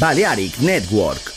Balearic Network.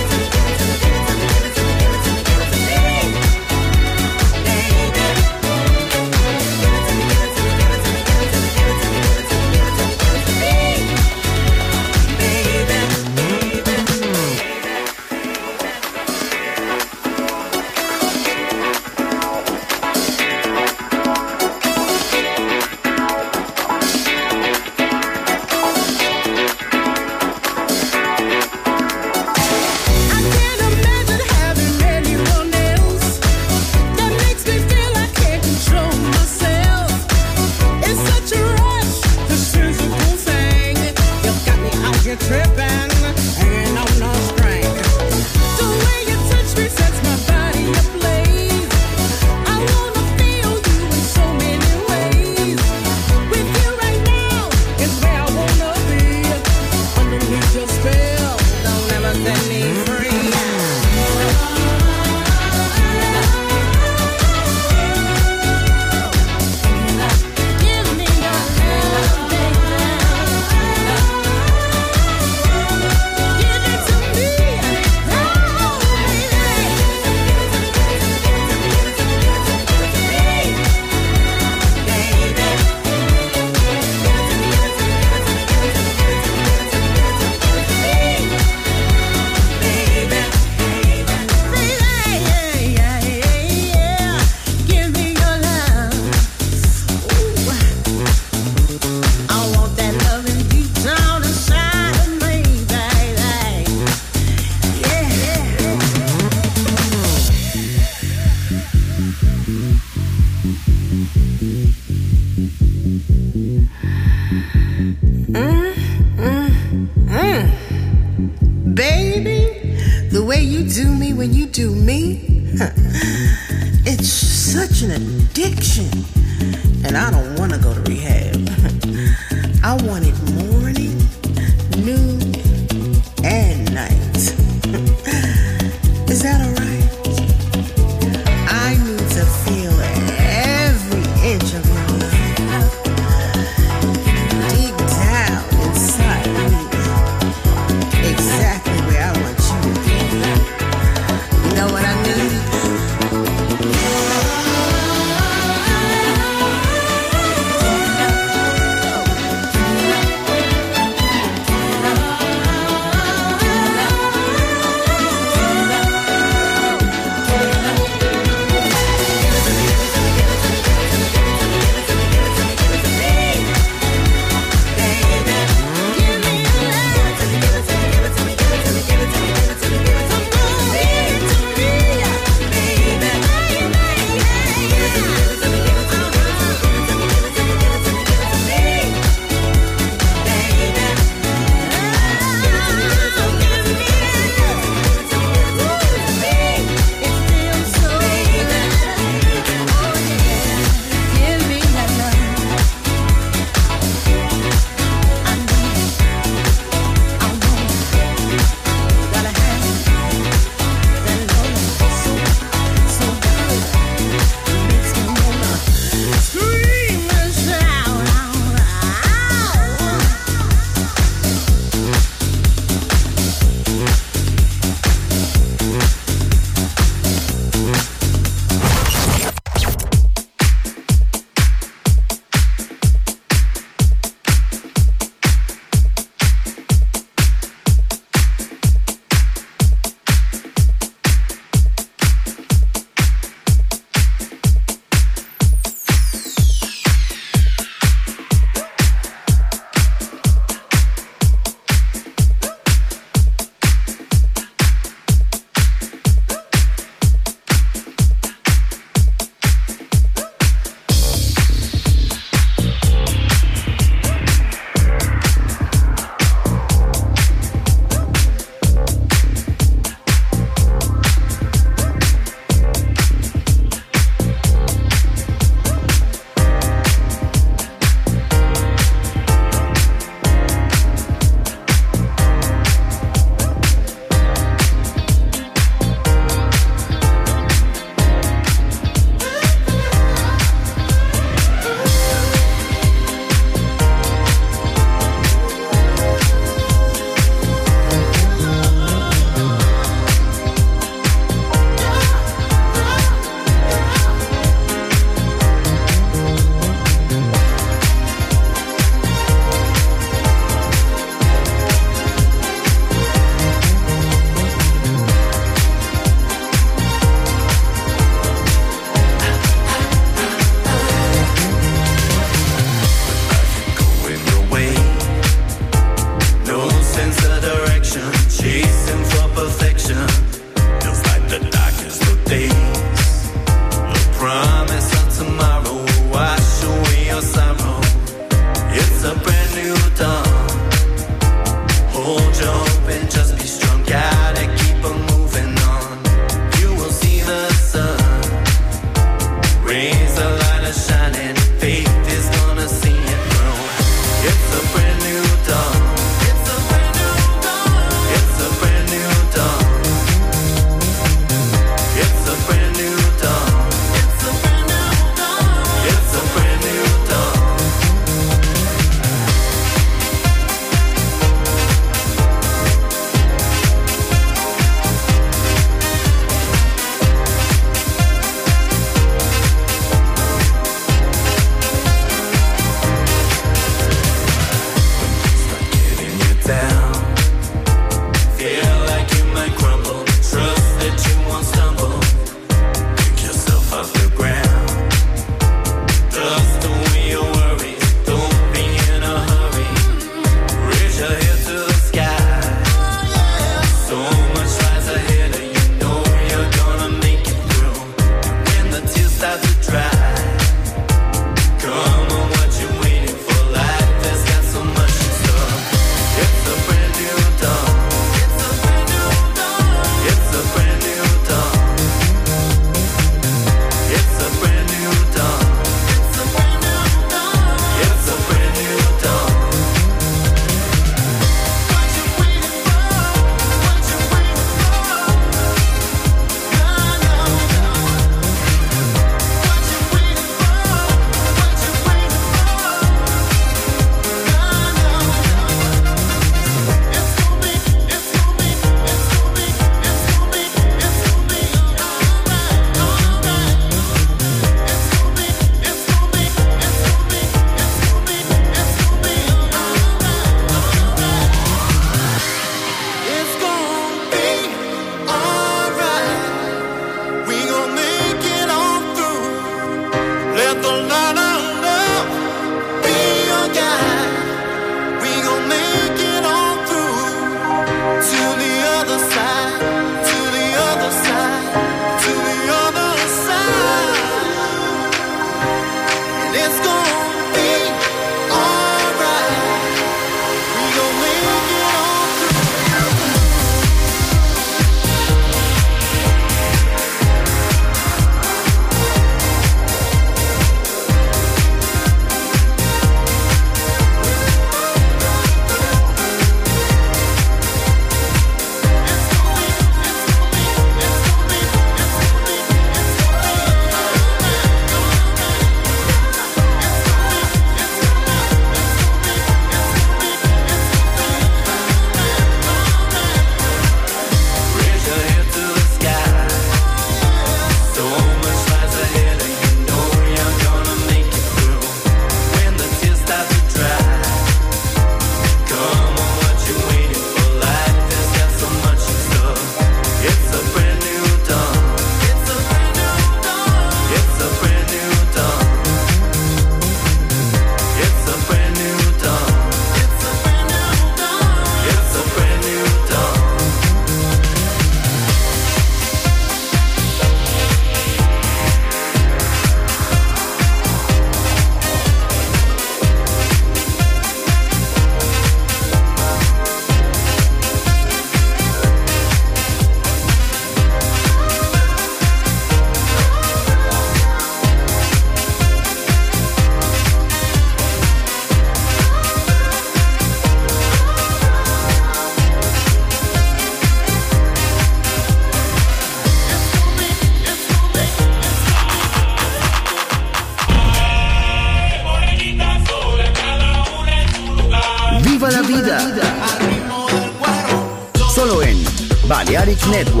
Network,